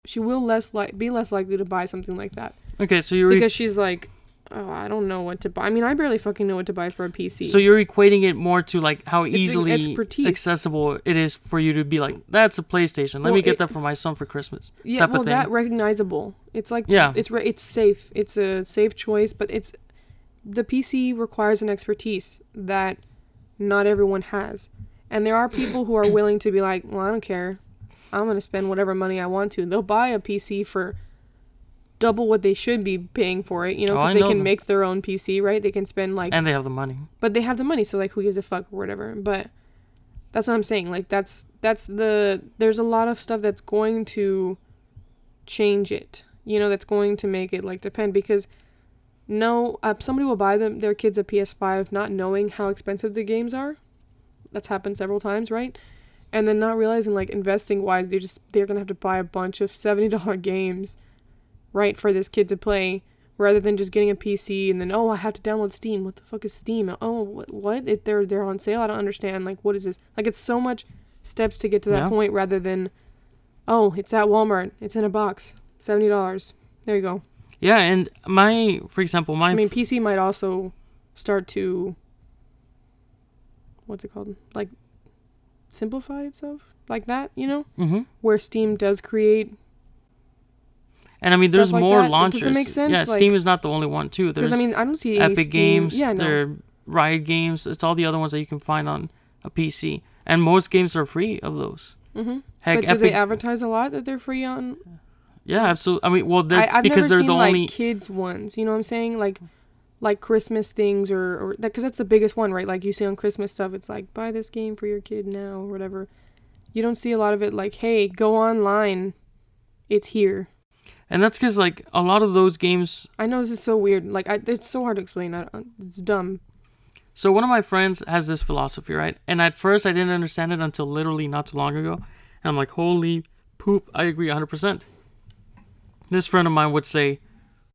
B: she will less like be less likely to buy something like that
A: okay so you're
B: because she's like, oh, I don't know what to buy. I mean, I barely fucking know what to buy for a PC.
A: So you're equating it more to like how
B: It's
A: easily
B: expertise.
A: accessible it is for you to be like, that's a PlayStation. Let
B: Well,
A: me get
B: it-
A: that for my son for Christmas.
B: yeah,
A: type of
B: well, that recognizable. It's like
A: Yeah.
B: it's re- it's safe. It's a safe choice, but it's the PC requires an expertise that not everyone has, and there are people who are willing to be like, well, I don't care. I'm gonna spend whatever money I want to. They'll buy a PC for double what they should be paying for it, you know,
A: Oh,
B: because
A: I
B: they
A: know
B: can
A: them.
B: make their own PC, right? They can spend like
A: And they have the money.
B: but they have the money so like who gives a fuck or whatever but that's what i'm saying like that's that's the there's a lot of stuff that's going to change it you know that's going to make it like depend because no uh, somebody will buy them their kids a ps5 not knowing how expensive the games are that's happened several times right and then not realizing like investing wise they're just they're gonna have to buy a bunch of $70 games right for this kid to play rather than just getting a PC and then oh I have to download Steam. What the fuck is Steam? Oh what what? If they're they're on sale, I don't understand. Like what is this? Like it's so much steps to get to that
A: Yeah.
B: point rather than oh it's at Walmart. It's in a box. Seventy dollars. There you go.
A: Yeah, and my, for example, my
B: I mean PC might also start to what's it called? Like simplify itself like that, you know?
A: hmm
B: Where Steam does create
A: and I mean, there's
B: like
A: more
B: that. Does it
A: launchers.
B: make sense?
A: Yeah,
B: Like-
A: Steam is not the only one too. There's
B: I mean I don't see
A: Epic
B: Steam-
A: Games,
B: Yeah, no.
A: there are Riot Games. It's all the other ones that you can find on a PC, and most games are free of those.
B: Mm-hmm.
A: Heck,
B: But do
A: Epic.
B: they advertise a lot that they're free on?
A: yeah, absolutely. I mean, well, they're,
B: I've
A: because
B: never
A: they're
B: seen
A: the
B: like
A: only.
B: kids ones. You know what I'm saying? Like, like Christmas things or or that because that's the biggest one, right? Like you see on Christmas stuff, it's like buy this game for your kid now or whatever. You don't see a lot of it like, hey, go online, it's here.
A: And that's because like a lot of those games.
B: I know this is so weird. Like, I, it's so hard to explain. I, it's dumb.
A: So one of my friends has this philosophy, right? And at first I didn't understand it until literally not too long ago. And I'm like, holy poop! I agree 100. percent This friend of mine would say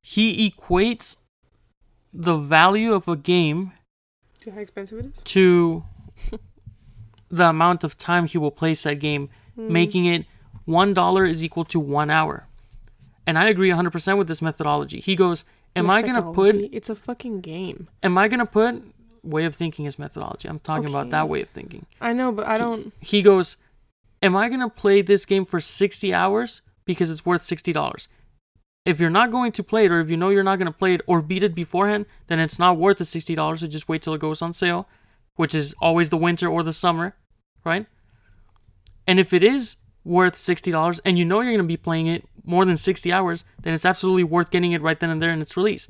A: he equates the value of a game
B: See how expensive it is?
A: to the amount of time he will place that game,
B: Mm.
A: making it one dollar is equal to one hour. And I agree 100% with this methodology. He goes, "Am I gonna put?
B: It's a fucking game.
A: Am I gonna put?" Way of thinking is methodology. I'm talking about that way of thinking.
B: I know, but I don't.
A: He goes, "Am I gonna play this game for 60 hours because it's worth sixty dollars?" If you're not going to play it, or if you know you're not going to play it or beat it beforehand, then it's not worth the sixty dollars. So just wait till it goes on sale, which is always the winter or the summer, right? And if it is worth sixty dollars, and you know you're going to be playing it more than sixty hours, then it's absolutely worth getting it right then and there in its release.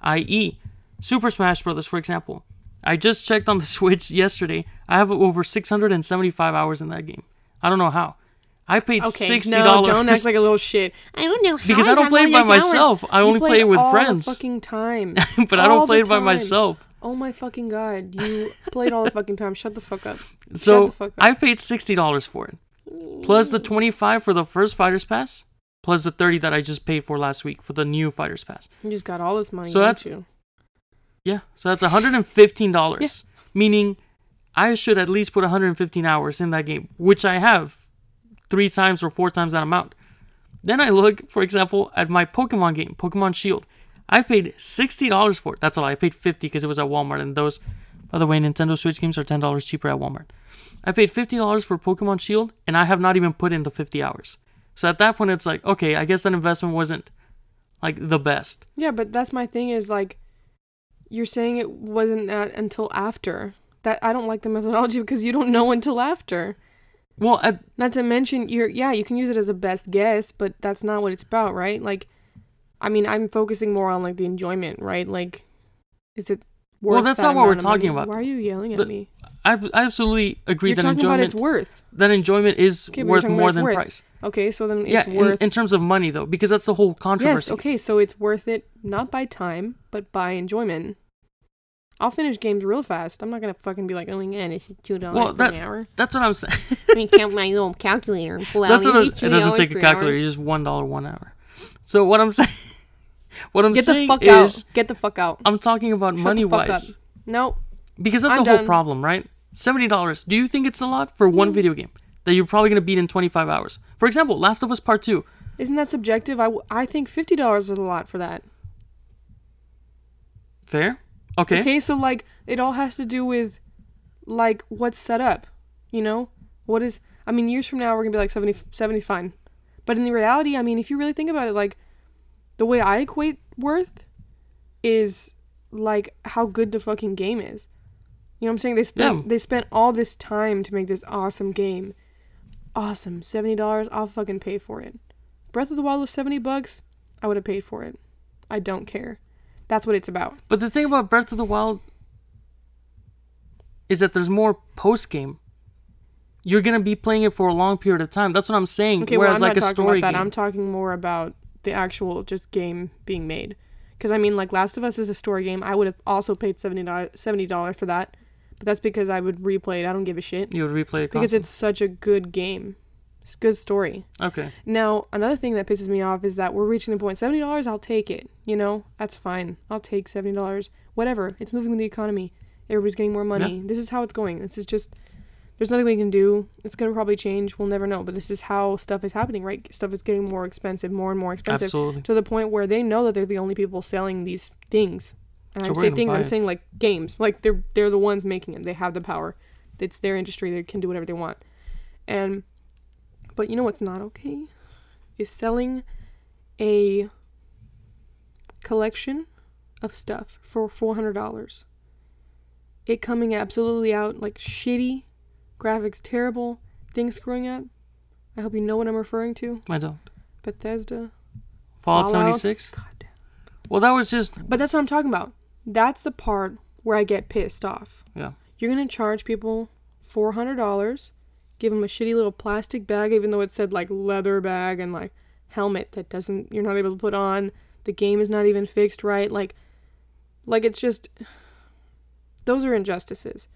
A: I.e., Super Smash Bros. For example, I just checked on the Switch yesterday. I have over 675 hours in that game. I don't know how. I paid
B: Okay,
A: sixty
B: no,
A: dollars
B: don't act like a little shit. I don't know how
A: because I don't play it by myself. I only play it with
B: all
A: friends.
B: The fucking time.
A: but I don't play it by myself.
B: Oh my fucking god! You played all the fucking time. Shut the fuck up.
A: So
B: fuck up.
A: I paid sixty dollars for it, plus the twenty five for the first Fighters Pass, plus the thirty that I just paid for last week for the new Fighters Pass.
B: You just got all this money.
A: So that's-
B: you?
A: Yeah, so that's one hundred and fifteen dollars, meaning I should at least put one hundred and fifteen hours in that game, which I have three times or four times that amount. Then I look, for example, at my Pokemon game, Pokemon Shield. I paid sixty dollars for it. That's a lie. I paid fifty because it was at Walmart, and those, by the way, Nintendo Switch games are ten dollars cheaper at Walmart. I paid fifty dollars for Pokemon Shield, and I have not even put in the fifty hours. So at that point, it's like, okay, I guess that investment wasn't like the best.
B: Yeah, but that's my thing. Is like, you're saying it wasn't until after. That I don't like the methodology because you don't know until after.
A: Well, at,
B: Not to mention, you're yeah, you can use it as a best guess, but that's not what it's about, right? Like, I mean, I'm focusing more on like the enjoyment, right? Like, is it? Worth
A: Well, that's
B: that
A: not what we're
B: money?
A: talking about.
B: Why are you yelling at
A: But
B: me?
A: I, I absolutely agree
B: You're
A: that
B: talking about
A: enjoyment
B: its worth.
A: that enjoyment is
B: Okay,
A: worth more than
B: worth.
A: price.
B: Okay, so then it's
A: Yeah, in, in terms of money though, because that's the whole controversy.
B: yes, okay, so it's worth it not by time, but by enjoyment. I'll finish games real fast. I'm not gonna fucking be like, oh yeah, this is two dollars
A: Well, that-
B: hour.
A: That's what I'm saying.
C: Let me count my little calculator and pull out.
A: That's what
C: "It's
A: it, it doesn't take a
C: per hour."
A: calculator. It's just one dollar one hour. So what I'm saying, what I'm
B: Get the
A: saying
B: fuck
A: is,
B: out. Get the fuck out.
A: I'm talking about
B: Shut
A: money
B: the fuck
A: wise,
B: up. No,
A: because that's
B: I'm
A: the whole
B: done.
A: problem, right? Seventy dollars. Do you think it's a lot for one hmm. video game that you're probably gonna beat in 25 hours? For example, Last of Us Part Two.
B: isn't that subjective? I, w- I think fifty dollars is a lot for that.
A: Fair. Okay.
B: Okay, so like it all has to do with like what's set up. You know? What is I mean, years from now we're gonna be like 70 70's fine. But in the reality, I mean, if you really think about it, like the way I equate worth is like how good the fucking game is. You know what I'm saying? They spent
A: Yeah.
B: they spent all this time to make this awesome game. Awesome. Seventy dollars, I'll fucking pay for it. Breath of the Wild was seventy bucks, I would have paid for it. I don't care. That's what it's about.
A: But the thing about Breath of the Wild is that there's more post game. You're gonna be playing it for a long period of time. That's what I'm saying.
B: Okay, well,
A: Whereas
B: I'm
A: like
B: not
A: a
B: talking
A: story
B: about that.
A: game.
B: I'm talking more about the actual just game being made. Because I mean, like Last of Us is a story game. I would have also paid seventy dollars for that, but that's because I would replay it. I don't give a shit
A: you would replay it
B: because it's such a good game, It's a good story.
A: Okay.
B: Now, another thing that pisses me off is that we're reaching the point seventy dollars. I'll take it. You know, that's fine. I'll take seventy dollars. Whatever. It's moving with the economy. Everybody's getting more money. This is how it's going. This is just. There's nothing we can do. It's gonna probably change. We'll never know. But this is how stuff is happening, right? Stuff is getting more expensive, more and more expensive,
A: Absolutely.
B: to the point where they know that they're the only people selling these things. And
A: So
B: I say things. I'm saying like games. Like they're they're the ones making it. They have the power. It's their industry. They can do whatever they want. And, but you know what's not okay? Is selling a collection of stuff for $400. It coming absolutely out like shitty, graphics terrible, things screwing up. I hope you know what I'm referring to.
A: I don't.
B: Bethesda.
A: Fallout 76? Well, that was just.
B: But that's what I'm talking about. That's the part where I get pissed off.
A: Yeah.
B: You're going to charge people $400 Give him a shitty little plastic bag, even though it said like leather bag and like helmet that doesn't, you're not able to put on. The game is not even fixed right. Like, like it's just, those are injustices.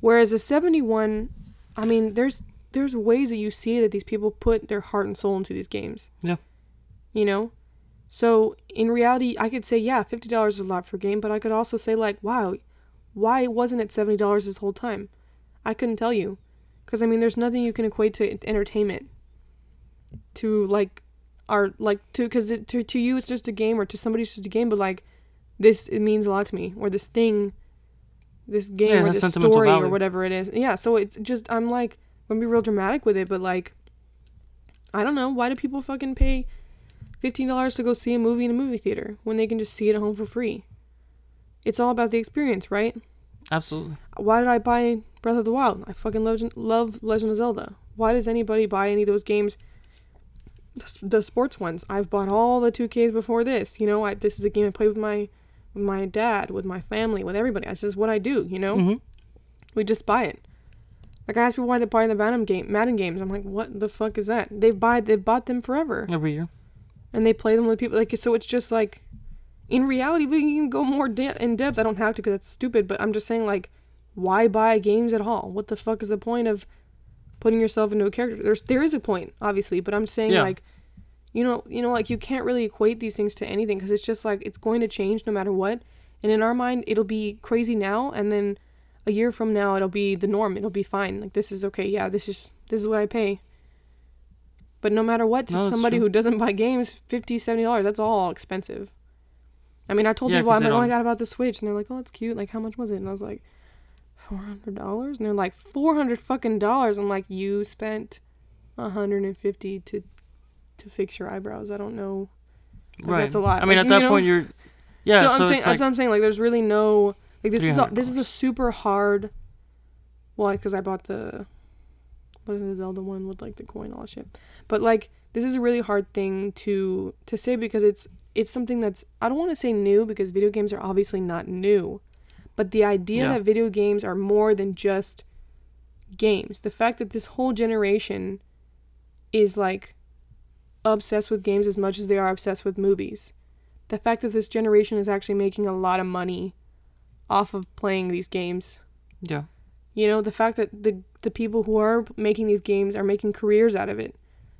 B: Whereas a 71, I mean, there's, there's ways that you see that these people put their heart and soul into these games.
A: Yeah.
B: You know? So in reality, I could say, yeah, $50 is a lot for a game, but I could also say, like, wow, why wasn't it $70 this whole time? I couldn't tell you because I mean, there's nothing you can equate to entertainment. To like, art, like to because to to you it's just a game, or to somebody it's just a game, but like, this it means a lot to me, or this thing, this game,
A: Yeah,
B: or this story, or whatever it is. Yeah, so it's just I'm like, I'm gonna be real dramatic with it, but like, I don't know, why do people fucking pay? fifteen dollars to go see a movie in a movie theater when they can just see it at home for free. It's all about the experience, right?
A: absolutely.
B: Why did I buy Breath of the Wild? I fucking love, love Legend of Zelda. Why does anybody buy any of those games? The sports ones. I've bought all the 2Ks before this. You know, I, this is a game I play with my with my dad, with my family, with everybody. That's just what I do. You know,
A: hmm
B: we just buy it. Like I ask people why they buy the Madden game, Madden games. I'm like, what the fuck is that? They buy, they've bought them forever
A: Every year.
B: and they play them with people like so it's just like in reality we can go more de- in depth i don't have to because that's stupid but i'm just saying like why buy games at all? What the fuck is the point of putting yourself into a character? There's there is a point obviously but i'm saying
A: Yeah.
B: like you know you know like you can't really equate these things to anything because it's just like it's going to change no matter what. And in our mind it'll be crazy now and then a year from now it'll be the norm. It'll be fine. Like this is okay. Yeah this is this is what i pay. But no matter what to
A: No,
B: somebody
A: true.
B: who doesn't buy games 50 70 dollars that's all expensive. I mean i told
A: Yeah,
B: people i'm like oh i got about the switch and they're like oh it's cute. Like how much was it? And i was like $400 and they're like 400 fucking dollars i'm like you spent 150 to to fix your eyebrows i don't know Like,
A: right.
B: that's a lot.
A: I mean,
B: Like,
A: at that
B: know-
A: point, you're. Yeah.
B: so,
A: So,
B: I'm saying
A: like
B: what I'm saying. Like, there's really no like this is a, this is a super hard. Well, because I bought the what is the Zelda one with like the coin all that shit. But like this is a really hard thing to to say because it's it's something that's I don't want to say new because video games are obviously not new, but the idea
A: Yeah.
B: that video games are more than just games. The fact that this whole generation is like obsessed with games as much as they are obsessed with movies the fact that this generation is actually making a lot of money off of playing these games.
A: yeah.
B: You know, the fact that the the people who are making these games are making careers out of it.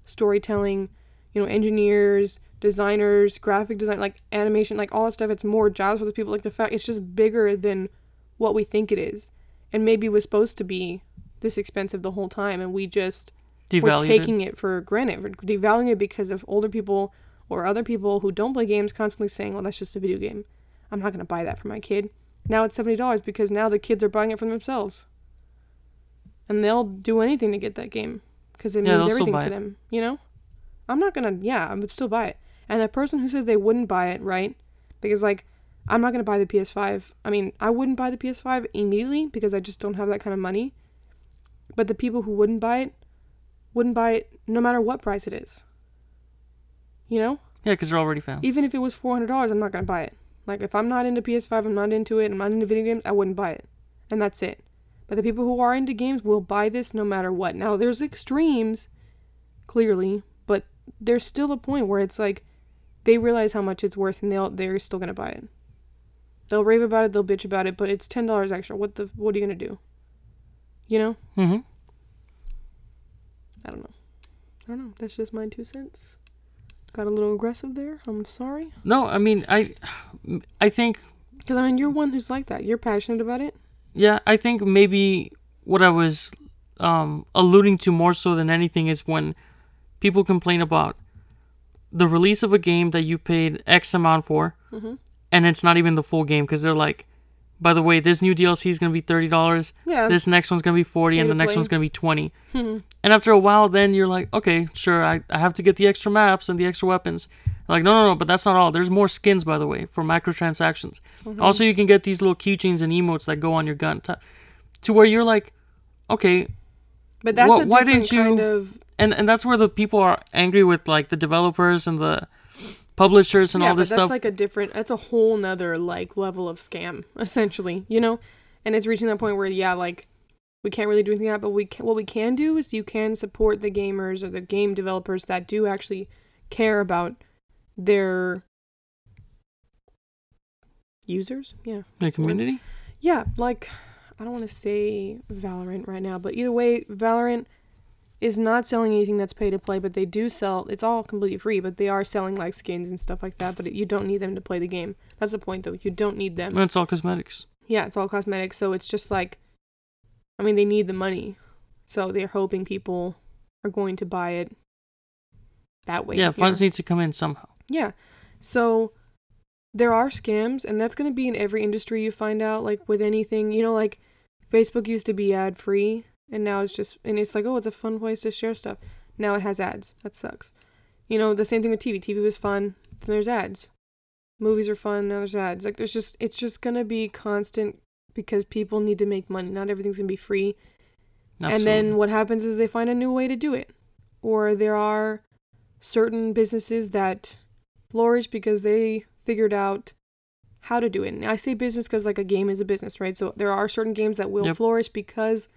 B: Storytelling, you know, engineers, designers, graphic design, like animation, like all that stuff. It's more jobs for the people. Like the fact it's just bigger than what we think it is. And maybe it was supposed to be this expensive the whole time and we just we're
A: Devalued. it.
B: taking it for granted. We're devaluing it because of older people or other people who don't play games constantly saying, "Well, that's just a video game. I'm not going to buy that for my kid." Now it's seventy dollars because now the kids are buying it for themselves, and they'll do anything to get that game because it
A: Yeah,
B: means everything to them. You know, I'm not gonna. Yeah, I would still buy it. And the person who says they wouldn't buy it, right? Because like, I'm not gonna buy the PS5. I mean, I wouldn't buy the PS5 immediately because I just don't have that kind of money. But the people who wouldn't buy it, wouldn't buy it no matter what price it is. You know?
A: Yeah, because they're already fans.
B: Even if it was four hundred dollars, I'm not gonna buy it. Like if I'm not into PS5, I'm not into it, I'm not into video games, I wouldn't buy it. And that's it. But the people who are into games will buy this no matter what. Now there's extremes, clearly, but there's still a point where it's like they realize how much it's worth and they'll they're still gonna buy it. They'll rave about it, they'll bitch about it, but it's ten dollars extra. What the what are you gonna do? You know?
A: mm-hmm.
B: I don't know. I don't know. That's just my two cents. Got a little aggressive there. I'm sorry.
A: No, I mean, I, I think,
B: Because, I mean, you're one who's like that. You're passionate about it.
A: yeah, I think maybe what I was um, alluding to more so than anything is when people complain about the release of a game that you paid X amount for,
B: Mhm.
A: and it's not even the full game because they're like, by the way, this new DLC is gonna be thirty dollars.
B: Yeah.
A: This next one's gonna be forty, and the next
B: play.
A: one's gonna be twenty.
B: Mhm.
A: And after a while, then you're like, okay, sure, I, I have to get the extra maps and the extra weapons. Like, no, no, no, but that's not all. There's more skins, by the way, for microtransactions.
B: Mm-hmm.
A: Also, you can get these little keychains and emotes that go on your gun, to, to where you're like, okay,
B: But that's a
A: why didn't you-
B: kind of.
A: And and that's where the people are angry with like the developers and the publishers and
B: yeah,
A: all this
B: that's
A: stuff.
B: like a different. That's a whole nother like level of scam, essentially. You know, and it's reaching that point where yeah, like we can't really do anything that. But we can, what we can do is you can support the gamers or the game developers that do actually care about their users. Yeah,
A: the
B: that's
A: community.
B: Yeah, like I don't want to say Valorant right now, but either way, Valorant is not selling anything that's pay to play, but they do sell. It's all completely free, but they are selling like skins and stuff like that. But it, you don't need them to play the game. That's the point, though. You don't need them.
A: And it's all cosmetics.
B: Yeah, it's all cosmetics, so it's just like, I mean, they need the money, so they're hoping people are going to buy it that way.
A: yeah, funds need to come in somehow.
B: Yeah. So there are scams and that's going to be in every industry you find out like with anything, you know like Facebook used to be ad free and now it's just and it's like, "Oh, it's a fun place to share stuff." Now it has ads. That sucks. You know, the same thing with TV. TV was fun, then there's ads. Movies are fun, now there's ads. Like there's just it's just to be constant because people need to make money. Not everything's to be free. And then what happens is they find a new way to do it. Or there are certain businesses that flourish because they figured out how to do it. And I say business because like a game is a business, right? So there are certain games that will
A: Yep.
B: flourish because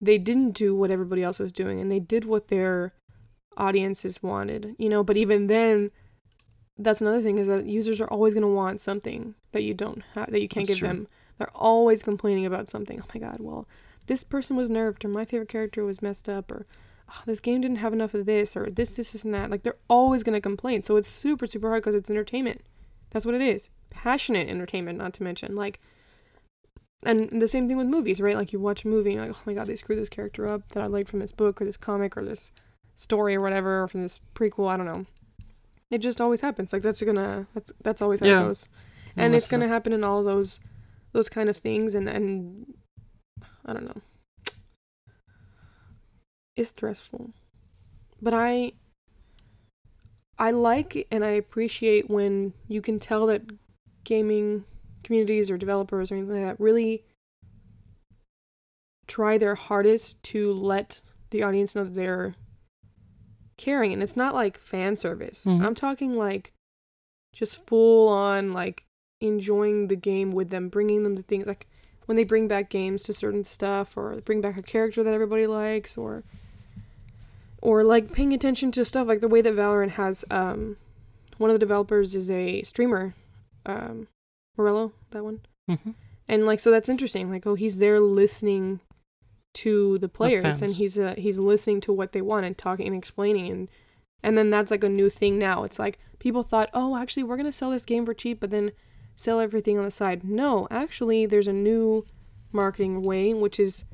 B: they didn't do what everybody else was doing and they did what their audiences wanted, you know. But even then, that's another thing is that users are always going to want something that you don't have, that you can't
A: That's
B: give
A: true.
B: them. They're always complaining about something. Oh my god, well, this person was nerfed or my favorite character was messed up or oh, this game didn't have enough of this or this this this and that like they're always going to complain so it's super super hard because it's entertainment that's what it is passionate entertainment not to mention like and the same thing with movies right? Like you watch a movie and you're like oh my god they screwed this character up that i liked from this book or this comic or this story or whatever or from this prequel i don't know. It just always happens. Like that's gonna that's that's always how
A: Yeah.
B: it goes and it's gonna happen in all those those kind of things and and i don't know. It's stressful. But i i like and i appreciate when you can tell that gaming communities or developers or anything like that really try their hardest to let the audience know that they're caring and it's not like fan service
A: Mhm.
B: i'm talking like just full on like enjoying the game with them bringing them to things like when they bring back games to certain stuff or bring back a character that everybody likes or or like paying attention to stuff like the way that Valorant has um one of the developers is a streamer um Morello that one?
A: Mhm.
B: and like so that's interesting like oh he's there listening to the players and he's uh, he's listening to what they want and talking and explaining and and then that's like a new thing now. It's like people thought oh actually we're going to sell this game for cheap but then sell everything on the side. No actually there's a new marketing way which is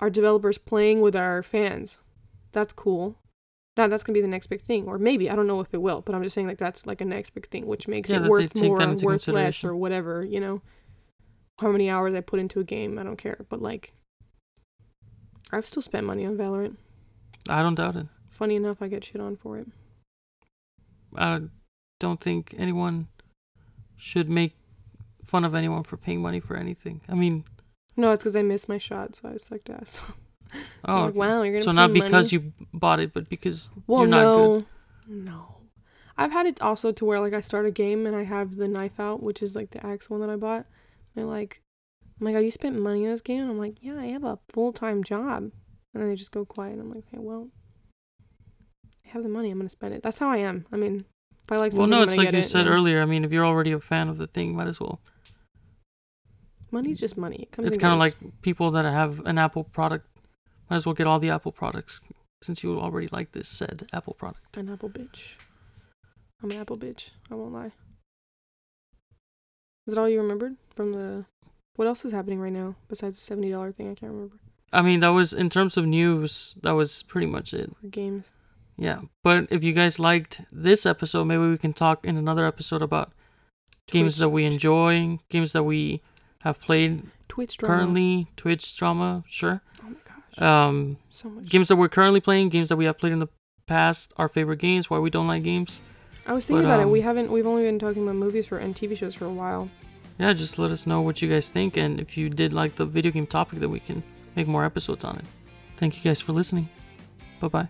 B: our developers playing with our fans. That's cool now that's gonna be the next big thing or maybe i don't know if it will but i'm just saying like that's like a next big thing which makes
A: Yeah,
B: it worth more
A: into
B: worth less or whatever you know? How many hours i put into a game i don't care but like i've still spent money on valorant.
A: I don't doubt it.
B: funny enough i get shit on for it.
A: I don't think anyone should make fun of anyone for paying money for anything. I mean,
B: no it's because i missed my shot so i sucked ass
A: oh,
B: like, wow you're gonna
A: so not because
B: money?
A: you bought it, but because
B: Well,
A: you're not
B: no,
A: good.
B: no. I've had it also to where like I start a game and I have the knife out, which is like the axe one that I bought. They're like, "Oh my god, you spent money on this game?" And I'm like, "Yeah, I have a full time job." And then they just go quiet. And I'm like, "Okay, well, I have the money. I'm gonna spend it." That's how I am. I mean, if I like something, Well,
A: no,
B: I'm
A: it's like you
B: it,
A: said
B: and
A: earlier. I mean, if you're already a fan of the thing, might as well.
B: Money's just money. It comes
A: It's kind of like people that have an Apple product, might as well get all the Apple products. since you already like this said Apple product.
B: An apple bitch. I'm an apple bitch. I won't lie. Is that all you remembered from the? What else is happening right now besides the seventy dollar thing? I can't remember
A: I mean, that was in terms of news. That was pretty much it.
B: for games.
A: Yeah, but if you guys liked this episode, maybe we can talk in another episode about games that we enjoy, games that we have played
B: Twitch drama.
A: currently, Twitch drama, sure. Um,
B: so much.
A: games that we're currently playing, games that we have played in the past, our favorite games, why we don't like games.
B: I was thinking
A: but,
B: about it. We
A: um,
B: haven't. We've only been talking about movies for and TV shows for a while.
A: Yeah, just let us know what you guys think, and if you did like the video game topic, that we can make more episodes on it. Thank you guys for listening. Bye bye.